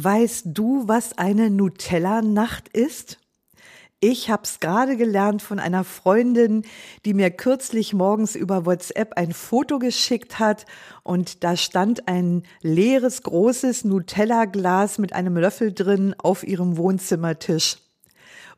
Weißt du, was eine Nutella-Nacht ist? Ich hab's gerade gelernt von einer Freundin, die mir kürzlich morgens über WhatsApp ein Foto geschickt hat und da stand ein leeres großes Nutella-Glas mit einem Löffel drin auf ihrem Wohnzimmertisch.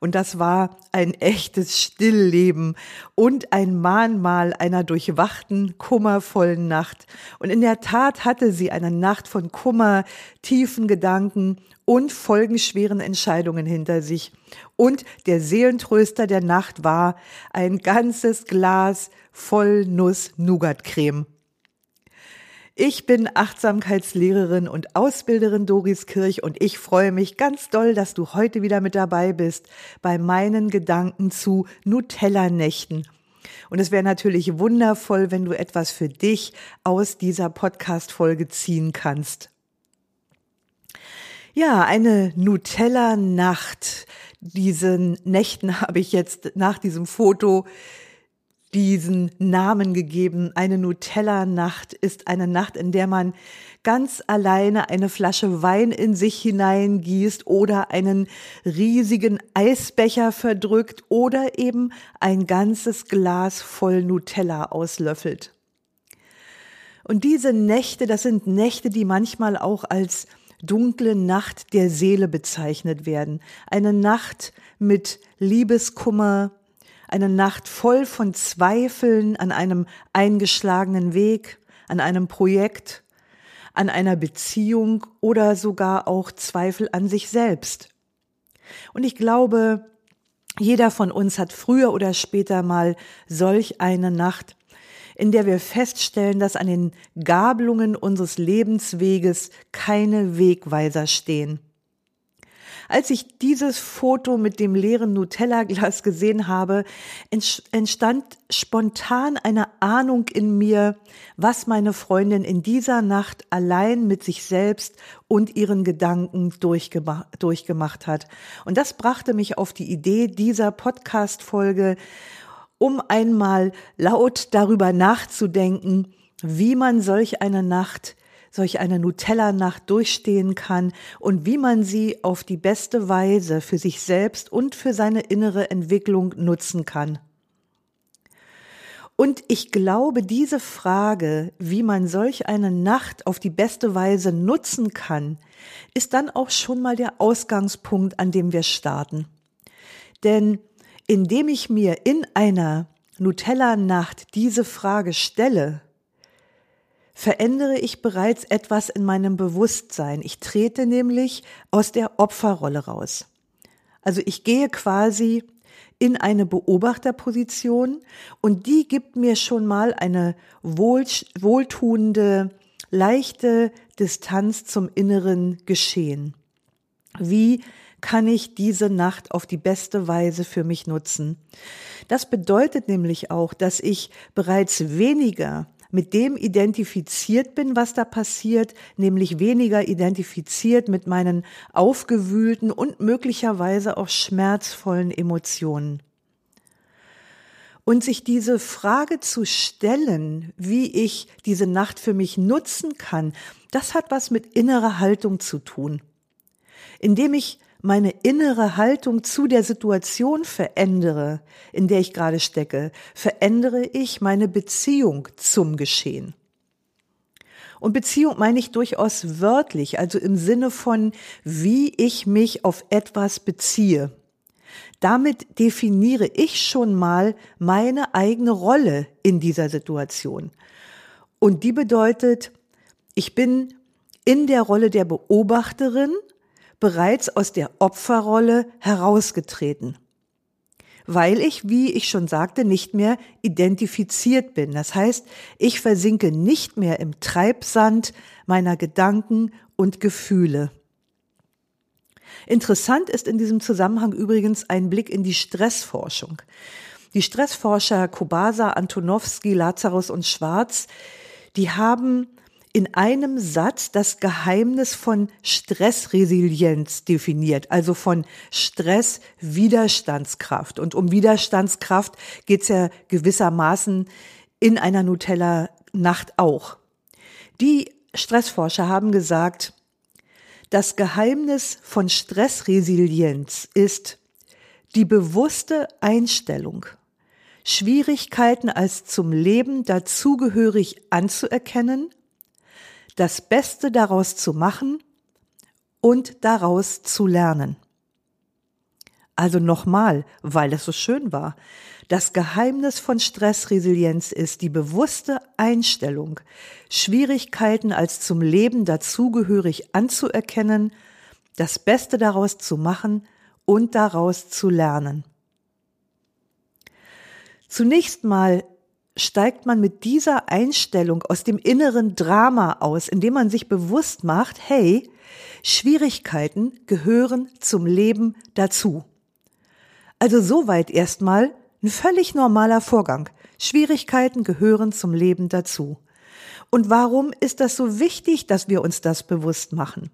Und das war ein echtes Stillleben und ein Mahnmal einer durchwachten, kummervollen Nacht. Und in der Tat hatte sie eine Nacht von Kummer, tiefen Gedanken und folgenschweren Entscheidungen hinter sich. Und der Seelentröster der Nacht war ein ganzes Glas voll Nuss-Nougat-Creme. Ich bin Achtsamkeitslehrerin und Ausbilderin Doris Kirch und ich freue mich ganz doll, dass du heute wieder mit dabei bist bei meinen Gedanken zu Nutella-Nächten. Und es wäre natürlich wundervoll, wenn du etwas für dich aus dieser Podcast-Folge ziehen kannst. Ja, eine Nutella-Nacht. Diesen Nächten habe ich jetzt nach diesem Foto diesen Namen gegeben. Eine Nutella-Nacht ist eine Nacht, in der man ganz alleine eine Flasche Wein in sich hineingießt oder einen riesigen Eisbecher verdrückt oder eben ein ganzes Glas voll Nutella auslöffelt. Und diese Nächte, das sind Nächte, die manchmal auch als dunkle Nacht der Seele bezeichnet werden. Eine Nacht mit Liebeskummer, eine Nacht voll von Zweifeln an einem eingeschlagenen Weg, an einem Projekt, an einer Beziehung oder sogar auch Zweifel an sich selbst. Und ich glaube, jeder von uns hat früher oder später mal solch eine Nacht, in der wir feststellen, dass an den Gabelungen unseres Lebensweges keine Wegweiser stehen. Als ich dieses Foto mit dem leeren Nutella-Glas gesehen habe, entstand spontan eine Ahnung in mir, was meine Freundin in dieser Nacht allein mit sich selbst und ihren Gedanken durchgemacht, durchgemacht hat. Und das brachte mich auf die Idee dieser Podcast-Folge, um einmal laut darüber nachzudenken, wie man solch eine Nacht solch eine Nutella-Nacht durchstehen kann und wie man sie auf die beste Weise für sich selbst und für seine innere Entwicklung nutzen kann. Und ich glaube, diese Frage, wie man solch eine Nacht auf die beste Weise nutzen kann, ist dann auch schon mal der Ausgangspunkt, an dem wir starten. Denn indem ich mir in einer Nutella-Nacht diese Frage stelle, verändere ich bereits etwas in meinem Bewusstsein. Ich trete nämlich aus der Opferrolle raus. Also ich gehe quasi in eine Beobachterposition und die gibt mir schon mal eine wohl, wohltuende, leichte Distanz zum inneren Geschehen. Wie kann ich diese Nacht auf die beste Weise für mich nutzen? Das bedeutet nämlich auch, dass ich bereits weniger mit dem identifiziert bin, was da passiert, nämlich weniger identifiziert mit meinen aufgewühlten und möglicherweise auch schmerzvollen Emotionen. Und sich diese Frage zu stellen, wie ich diese Nacht für mich nutzen kann, das hat was mit innerer Haltung zu tun. Indem ich meine innere Haltung zu der Situation verändere, in der ich gerade stecke, verändere ich meine Beziehung zum Geschehen. Und Beziehung meine ich durchaus wörtlich, also im Sinne von, wie ich mich auf etwas beziehe. Damit definiere ich schon mal meine eigene Rolle in dieser Situation. Und die bedeutet, ich bin in der Rolle der Beobachterin bereits aus der Opferrolle herausgetreten, weil ich, wie ich schon sagte, nicht mehr identifiziert bin. Das heißt, ich versinke nicht mehr im Treibsand meiner Gedanken und Gefühle. Interessant ist in diesem Zusammenhang übrigens ein Blick in die Stressforschung. Die Stressforscher Kobasa, Antonowski, Lazarus und Schwarz, die haben in einem Satz das Geheimnis von Stressresilienz definiert, also von Stresswiderstandskraft. Und um Widerstandskraft geht es ja gewissermaßen in einer Nutella-Nacht auch. Die Stressforscher haben gesagt, das Geheimnis von Stressresilienz ist die bewusste Einstellung, Schwierigkeiten als zum Leben dazugehörig anzuerkennen, das Beste daraus zu machen und daraus zu lernen. Also nochmal, weil es so schön war. Das Geheimnis von Stressresilienz ist die bewusste Einstellung, Schwierigkeiten als zum Leben dazugehörig anzuerkennen, das Beste daraus zu machen und daraus zu lernen. Zunächst mal steigt man mit dieser Einstellung aus dem inneren Drama aus, indem man sich bewusst macht, hey, Schwierigkeiten gehören zum Leben dazu. Also soweit erstmal ein völlig normaler Vorgang. Schwierigkeiten gehören zum Leben dazu. Und warum ist das so wichtig, dass wir uns das bewusst machen?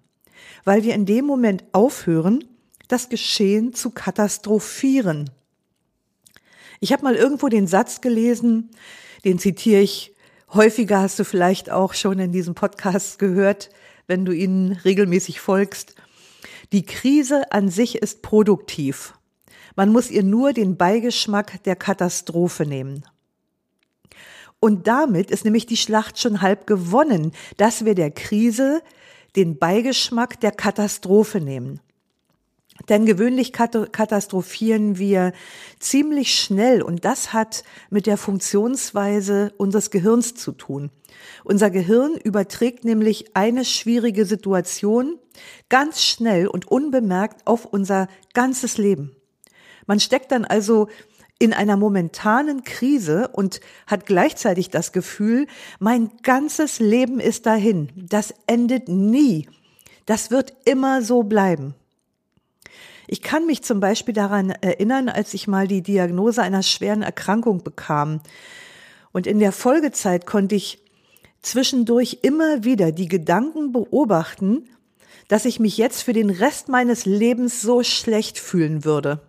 Weil wir in dem Moment aufhören, das Geschehen zu katastrophieren. Ich habe mal irgendwo den Satz gelesen, den zitiere ich häufiger, hast du vielleicht auch schon in diesem Podcast gehört, wenn du ihnen regelmäßig folgst. Die Krise an sich ist produktiv. Man muss ihr nur den Beigeschmack der Katastrophe nehmen. Und damit ist nämlich die Schlacht schon halb gewonnen, dass wir der Krise den Beigeschmack der Katastrophe nehmen. Denn gewöhnlich katastrophieren wir ziemlich schnell und das hat mit der Funktionsweise unseres Gehirns zu tun. Unser Gehirn überträgt nämlich eine schwierige Situation ganz schnell und unbemerkt auf unser ganzes Leben. Man steckt dann also in einer momentanen Krise und hat gleichzeitig das Gefühl, mein ganzes Leben ist dahin. Das endet nie. Das wird immer so bleiben. Ich kann mich zum Beispiel daran erinnern, als ich mal die Diagnose einer schweren Erkrankung bekam. Und in der Folgezeit konnte ich zwischendurch immer wieder die Gedanken beobachten, dass ich mich jetzt für den Rest meines Lebens so schlecht fühlen würde.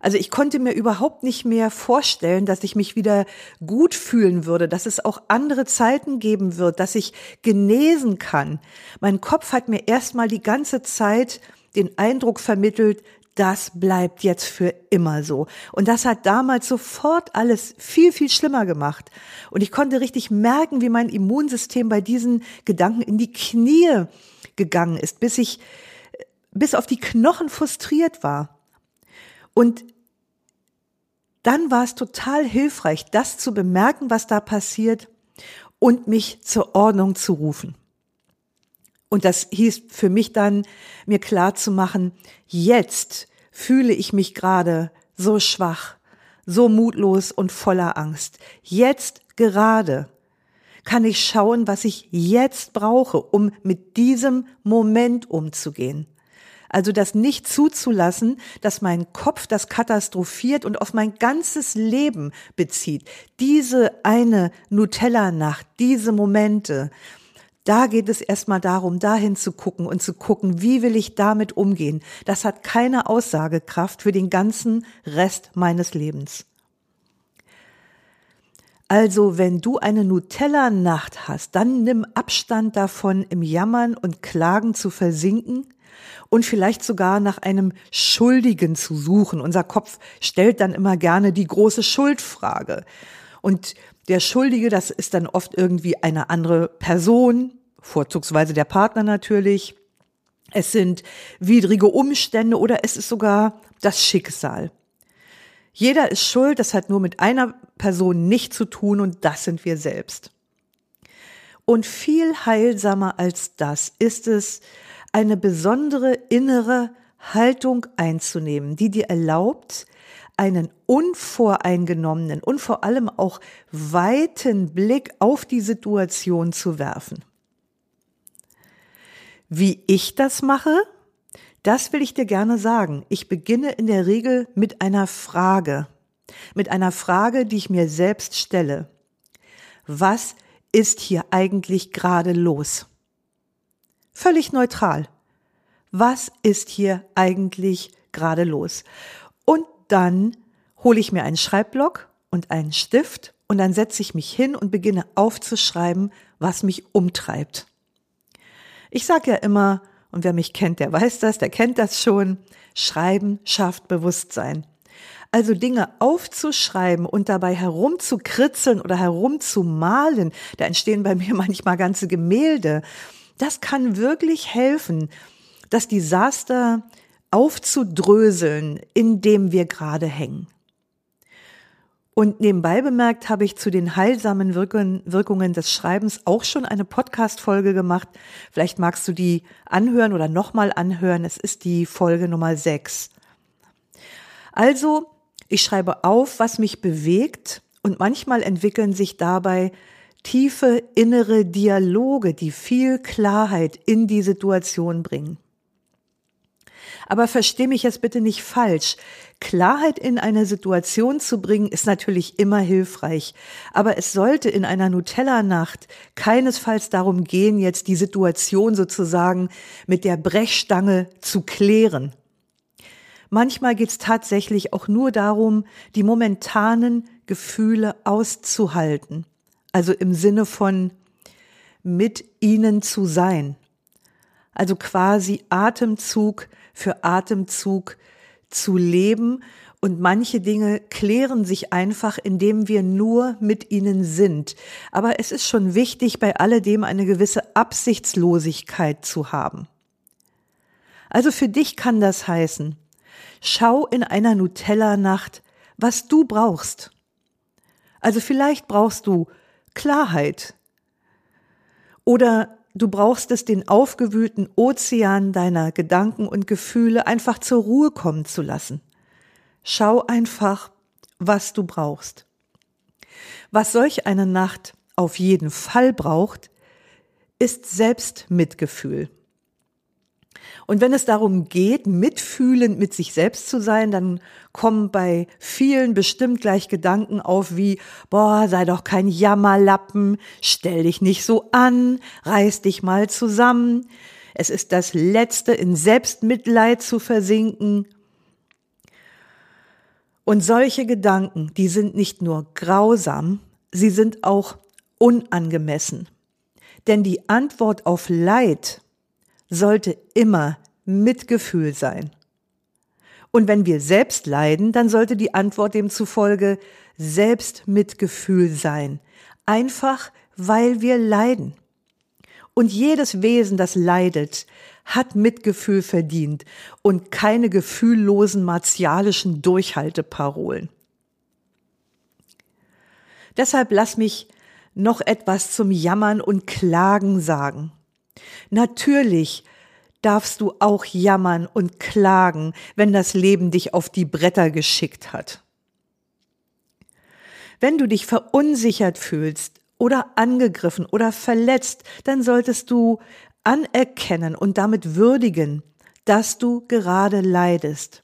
Also ich konnte mir überhaupt nicht mehr vorstellen, dass ich mich wieder gut fühlen würde, dass es auch andere Zeiten geben wird, dass ich genesen kann. Mein Kopf hat mir erstmal die ganze Zeit den Eindruck vermittelt, das bleibt jetzt für immer so. Und das hat damals sofort alles viel, viel schlimmer gemacht. Und ich konnte richtig merken, wie mein Immunsystem bei diesen Gedanken in die Knie gegangen ist, bis ich bis auf die Knochen frustriert war. Und dann war es total hilfreich, das zu bemerken, was da passiert und mich zur Ordnung zu rufen. Und das hieß für mich dann, mir klar zu machen, jetzt fühle ich mich gerade so schwach, so mutlos und voller Angst. Jetzt gerade kann ich schauen, was ich jetzt brauche, um mit diesem Moment umzugehen. Also das nicht zuzulassen, dass mein Kopf das katastrophiert und auf mein ganzes Leben bezieht. Diese eine Nutella-Nacht, diese Momente, da geht es erstmal darum, dahin zu gucken und zu gucken, wie will ich damit umgehen. Das hat keine Aussagekraft für den ganzen Rest meines Lebens. Also, wenn du eine Nutella-Nacht hast, dann nimm Abstand davon, im Jammern und Klagen zu versinken und vielleicht sogar nach einem Schuldigen zu suchen. Unser Kopf stellt dann immer gerne die große Schuldfrage. Und der Schuldige, das ist dann oft irgendwie eine andere Person, vorzugsweise der Partner natürlich. Es sind widrige Umstände oder es ist sogar das Schicksal. Jeder ist schuld, das hat nur mit einer Person nicht zu tun und das sind wir selbst. Und viel heilsamer als das ist es, eine besondere innere Haltung einzunehmen, die dir erlaubt, einen unvoreingenommenen und vor allem auch weiten Blick auf die Situation zu werfen. Wie ich das mache, Das will ich dir gerne sagen. Ich beginne in der Regel mit einer Frage. Mit einer Frage, die ich mir selbst stelle. Was ist hier eigentlich gerade los? Völlig neutral. Was ist hier eigentlich gerade los? Und dann hole ich mir einen Schreibblock und einen Stift und dann setze ich mich hin und beginne aufzuschreiben, was mich umtreibt. Ich sage ja immer, und wer mich kennt, der weiß das, der kennt das schon. Schreiben schafft Bewusstsein. Also Dinge aufzuschreiben und dabei herumzukritzeln oder herumzumalen, da entstehen bei mir manchmal ganze Gemälde. Das kann wirklich helfen, das Desaster aufzudröseln, in dem wir gerade hängen. Und nebenbei bemerkt habe ich zu den heilsamen Wirkungen des Schreibens auch schon eine Podcast-Folge gemacht. Vielleicht magst du die anhören oder nochmal anhören. Es ist die Folge Nummer 6. Also, ich schreibe auf, was mich bewegt und manchmal entwickeln sich dabei tiefe innere Dialoge, die viel Klarheit in die Situation bringen. Aber versteh mich jetzt bitte nicht falsch. Klarheit in eine Situation zu bringen, ist natürlich immer hilfreich. Aber es sollte in einer Nutella-Nacht keinesfalls darum gehen, jetzt die Situation sozusagen mit der Brechstange zu klären. Manchmal geht es tatsächlich auch nur darum, die momentanen Gefühle auszuhalten. Also im Sinne von mit ihnen zu sein. Also quasi Atemzug für Atemzug zu leben und manche Dinge klären sich einfach, indem wir nur mit ihnen sind. Aber es ist schon wichtig, bei alledem eine gewisse Absichtslosigkeit zu haben. Also für dich kann das heißen, schau in einer Nutella-Nacht, was du brauchst. Also vielleicht brauchst du Klarheit oder Du brauchst es, den aufgewühlten Ozean deiner Gedanken und Gefühle einfach zur Ruhe kommen zu lassen. Schau einfach, was du brauchst. Was solch eine Nacht auf jeden Fall braucht, ist Selbstmitgefühl. Und wenn es darum geht, mitfühlend mit sich selbst zu sein, dann kommen bei vielen bestimmt gleich Gedanken auf wie, boah, sei doch kein Jammerlappen, stell dich nicht so an, reiß dich mal zusammen. Es ist das Letzte, in Selbstmitleid zu versinken. Und solche Gedanken, die sind nicht nur grausam, sie sind auch unangemessen. Denn die Antwort auf Leid sollte immer Mitgefühl sein. Und wenn wir selbst leiden, dann sollte die Antwort demzufolge Selbstmitgefühl sein. Einfach weil wir leiden. Und jedes Wesen, das leidet, hat Mitgefühl verdient und keine gefühllosen martialischen Durchhalteparolen. Deshalb lass mich noch etwas zum Jammern und Klagen sagen. Natürlich darfst du auch jammern und klagen, wenn das Leben dich auf die Bretter geschickt hat. Wenn du dich verunsichert fühlst oder angegriffen oder verletzt, dann solltest du anerkennen und damit würdigen, dass du gerade leidest.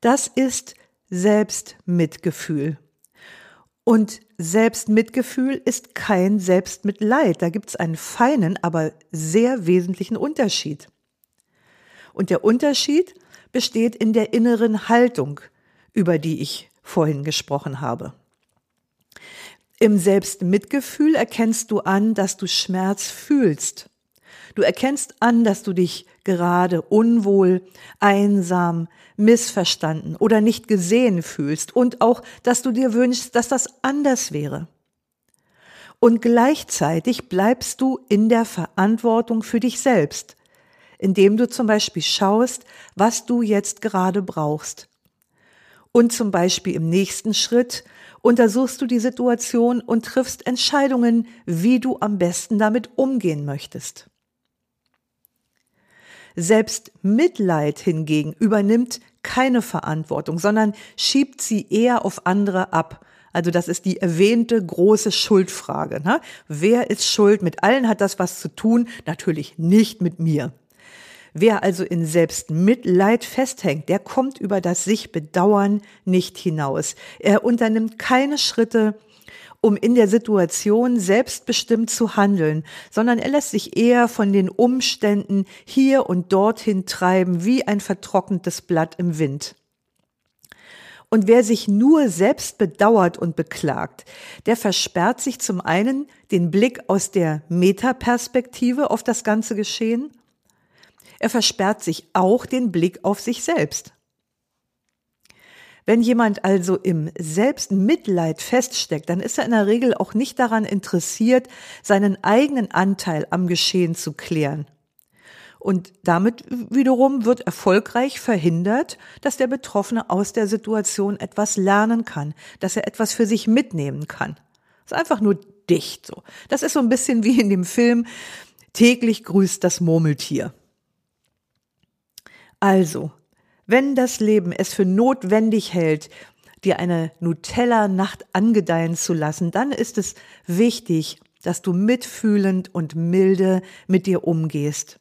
Das ist Selbstmitgefühl. Und Selbstmitgefühl ist kein Selbstmitleid. Da gibt es einen feinen, aber sehr wesentlichen Unterschied. Und der Unterschied besteht in der inneren Haltung, über die ich vorhin gesprochen habe. Im Selbstmitgefühl erkennst du an, dass du Schmerz fühlst. Du erkennst an, dass du dich gerade unwohl, einsam, missverstanden oder nicht gesehen fühlst und auch, dass du dir wünschst, dass das anders wäre. Und gleichzeitig bleibst du in der Verantwortung für dich selbst, indem du zum Beispiel schaust, was du jetzt gerade brauchst. Und zum Beispiel im nächsten Schritt untersuchst du die Situation und triffst Entscheidungen, wie du am besten damit umgehen möchtest. Selbst Mitleid hingegen übernimmt keine Verantwortung, sondern schiebt sie eher auf andere ab. Also das ist die erwähnte große Schuldfrage. Ne? Wer ist schuld? Mit allen hat das was zu tun, natürlich nicht mit mir. Wer also in Selbstmitleid festhängt, der kommt über das sich bedauern nicht hinaus. Er unternimmt keine Schritte, um in der Situation selbstbestimmt zu handeln, sondern er lässt sich eher von den Umständen hier und dorthin treiben wie ein vertrocknetes Blatt im Wind. Und wer sich nur selbst bedauert und beklagt, der versperrt sich zum einen den Blick aus der Metaperspektive auf das ganze Geschehen. Er versperrt sich auch den Blick auf sich selbst. Wenn jemand also im Selbstmitleid feststeckt, dann ist er in der Regel auch nicht daran interessiert, seinen eigenen Anteil am Geschehen zu klären. Und damit wiederum wird erfolgreich verhindert, dass der Betroffene aus der Situation etwas lernen kann, dass er etwas für sich mitnehmen kann. Das ist einfach nur dicht so. Das ist so ein bisschen wie in dem Film Täglich grüßt das Murmeltier. Also, wenn das Leben es für notwendig hält, dir eine Nutella-Nacht angedeihen zu lassen, dann ist es wichtig, dass du mitfühlend und milde mit dir umgehst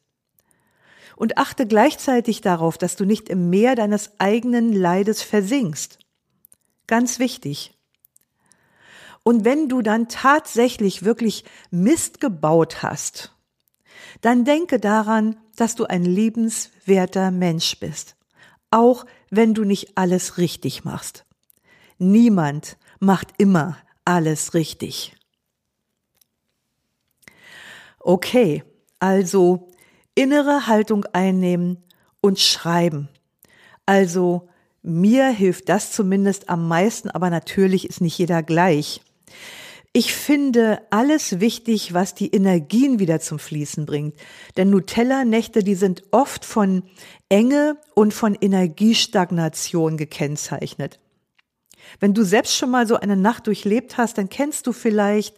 und achte gleichzeitig darauf, dass du nicht im Meer deines eigenen Leides versinkst. Ganz wichtig. Und wenn du dann tatsächlich wirklich Mist gebaut hast, dann denke daran, dass du ein liebenswerter Mensch bist, auch wenn du nicht alles richtig machst. Niemand macht immer alles richtig. Okay, also innere Haltung einnehmen und schreiben. Also mir hilft das zumindest am meisten, aber natürlich ist nicht jeder gleich. Ich finde alles wichtig, was die Energien wieder zum Fließen bringt. Denn Nutella-Nächte, die sind oft von Enge und von Energiestagnation gekennzeichnet. Wenn du selbst schon mal so eine Nacht durchlebt hast, dann kennst du vielleicht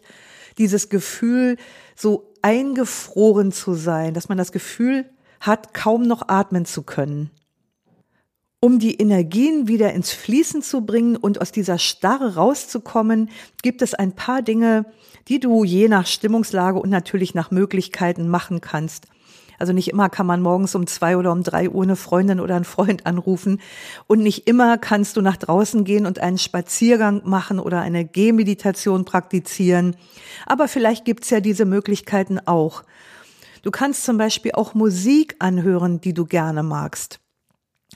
dieses Gefühl, so eingefroren zu sein, dass man das Gefühl hat, kaum noch atmen zu können. Um die Energien wieder ins Fließen zu bringen und aus dieser Starre rauszukommen, gibt es ein paar Dinge, die du je nach Stimmungslage und natürlich nach Möglichkeiten machen kannst. Also nicht immer kann man morgens um zwei oder um drei Uhr eine Freundin oder einen Freund anrufen und nicht immer kannst du nach draußen gehen und einen Spaziergang machen oder eine Gehmeditation praktizieren. Aber vielleicht gibt's ja diese Möglichkeiten auch. Du kannst zum Beispiel auch Musik anhören, die du gerne magst.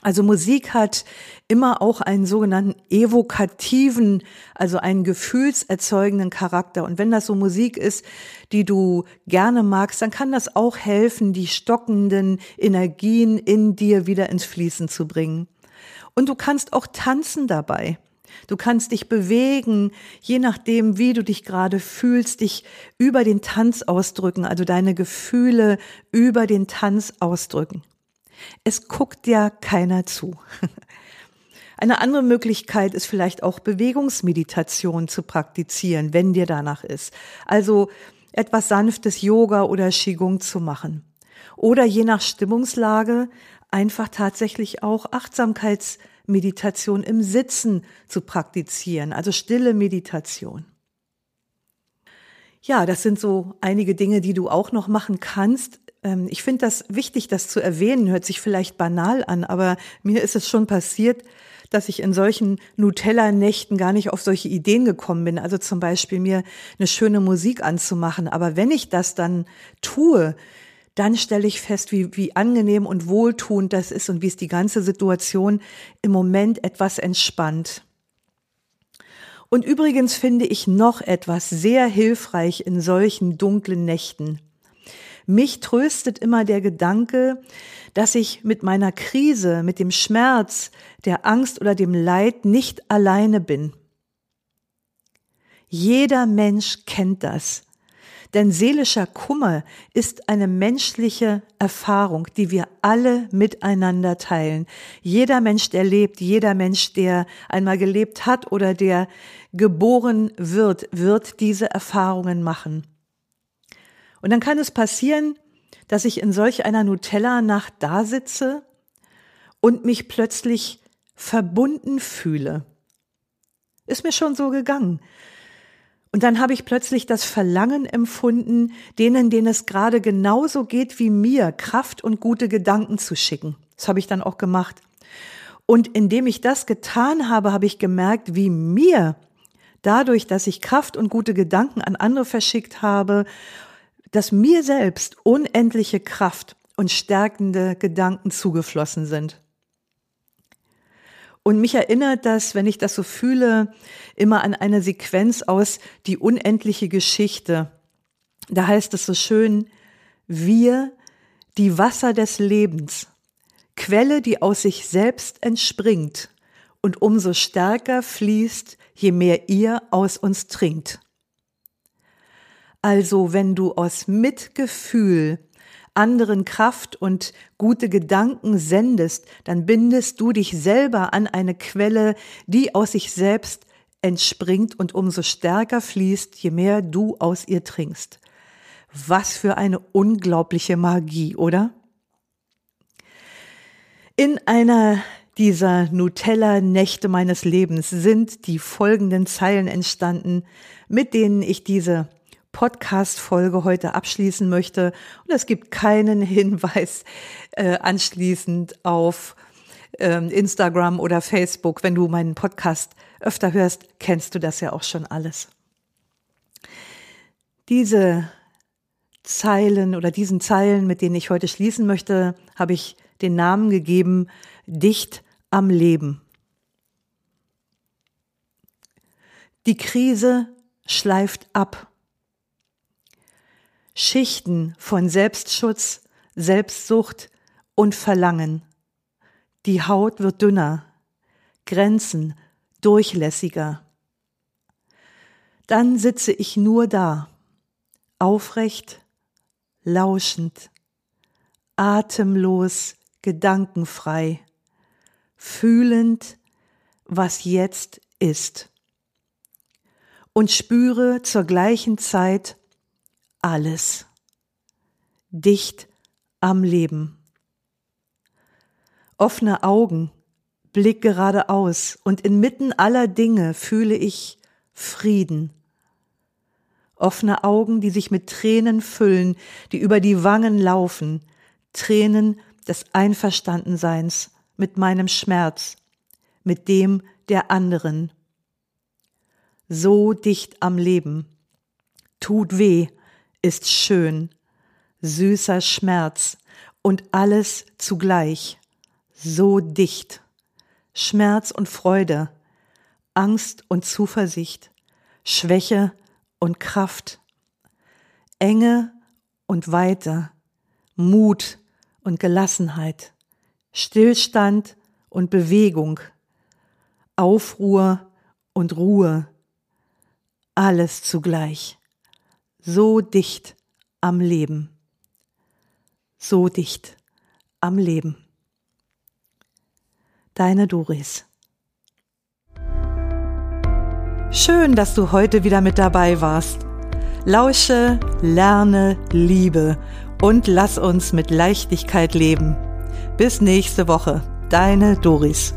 Also Musik hat immer auch einen sogenannten evokativen, also einen gefühlserzeugenden Charakter. Und wenn das so Musik ist, die du gerne magst, dann kann das auch helfen, die stockenden Energien in dir wieder ins Fließen zu bringen. Und du kannst auch tanzen dabei. Du kannst dich bewegen, je nachdem, wie du dich gerade fühlst, dich über den Tanz ausdrücken, also deine Gefühle über den Tanz ausdrücken. Es guckt ja keiner zu. Eine andere Möglichkeit ist vielleicht auch Bewegungsmeditation zu praktizieren, wenn dir danach ist. Also etwas sanftes Yoga oder Qigong zu machen. Oder je nach Stimmungslage einfach tatsächlich auch Achtsamkeitsmeditation im Sitzen zu praktizieren, also stille Meditation. Ja, das sind so einige Dinge, die du auch noch machen kannst, ich finde das wichtig, das zu erwähnen, hört sich vielleicht banal an, aber mir ist es schon passiert, dass ich in solchen Nutella-Nächten gar nicht auf solche Ideen gekommen bin. Also zum Beispiel mir eine schöne Musik anzumachen. Aber wenn ich das dann tue, dann stelle ich fest, wie, wie angenehm und wohltuend das ist und wie es die ganze Situation im Moment etwas entspannt. Und übrigens finde ich noch etwas sehr hilfreich in solchen dunklen Nächten. Mich tröstet immer der Gedanke, dass ich mit meiner Krise, mit dem Schmerz, der Angst oder dem Leid nicht alleine bin. Jeder Mensch kennt das. Denn seelischer Kummer ist eine menschliche Erfahrung, die wir alle miteinander teilen. Jeder Mensch, der lebt, jeder Mensch, der einmal gelebt hat oder der geboren wird, wird diese Erfahrungen machen. Und dann kann es passieren, dass ich in solch einer Nutella-Nacht da sitze und mich plötzlich verbunden fühle. Ist mir schon so gegangen. Und dann habe ich plötzlich das Verlangen empfunden, denen, denen es gerade genauso geht wie mir, Kraft und gute Gedanken zu schicken. Das habe ich dann auch gemacht. Und indem ich das getan habe, habe ich gemerkt, wie mir dadurch, dass ich Kraft und gute Gedanken an andere verschickt habe, dass mir selbst unendliche Kraft und stärkende Gedanken zugeflossen sind. Und mich erinnert das, wenn ich das so fühle, immer an eine Sequenz aus Die unendliche Geschichte. Da heißt es so schön, wir, die Wasser des Lebens, Quelle, die aus sich selbst entspringt und umso stärker fließt, je mehr ihr aus uns trinkt. Also wenn du aus Mitgefühl anderen Kraft und gute Gedanken sendest, dann bindest du dich selber an eine Quelle, die aus sich selbst entspringt und umso stärker fließt, je mehr du aus ihr trinkst. Was für eine unglaubliche Magie, oder? In einer dieser Nutella-Nächte meines Lebens sind die folgenden Zeilen entstanden, mit denen ich diese Podcast-Folge heute abschließen möchte. Und es gibt keinen Hinweis äh, anschließend auf äh, Instagram oder Facebook. Wenn du meinen Podcast öfter hörst, kennst du das ja auch schon alles. Diese Zeilen oder diesen Zeilen, mit denen ich heute schließen möchte, habe ich den Namen gegeben, dicht am Leben. Die Krise schleift ab. Schichten von Selbstschutz, Selbstsucht und Verlangen. Die Haut wird dünner, Grenzen durchlässiger. Dann sitze ich nur da, aufrecht, lauschend, atemlos, gedankenfrei, fühlend, was jetzt ist. Und spüre zur gleichen Zeit alles. Dicht am Leben. Offene Augen, Blick geradeaus und inmitten aller Dinge fühle ich Frieden. Offene Augen, die sich mit Tränen füllen, die über die Wangen laufen, Tränen des Einverstandenseins mit meinem Schmerz, mit dem der anderen. So dicht am Leben. Tut weh, ist schön, süßer Schmerz und alles zugleich, so dicht. Schmerz und Freude, Angst und Zuversicht, Schwäche und Kraft, Enge und Weite, Mut und Gelassenheit, Stillstand und Bewegung, Aufruhr und Ruhe, alles zugleich so dicht am Leben. So dicht am Leben. Deine Doris. Schön, dass du heute wieder mit dabei warst. Lausche, lerne, liebe und lass uns mit Leichtigkeit leben. Bis nächste Woche. Deine Doris.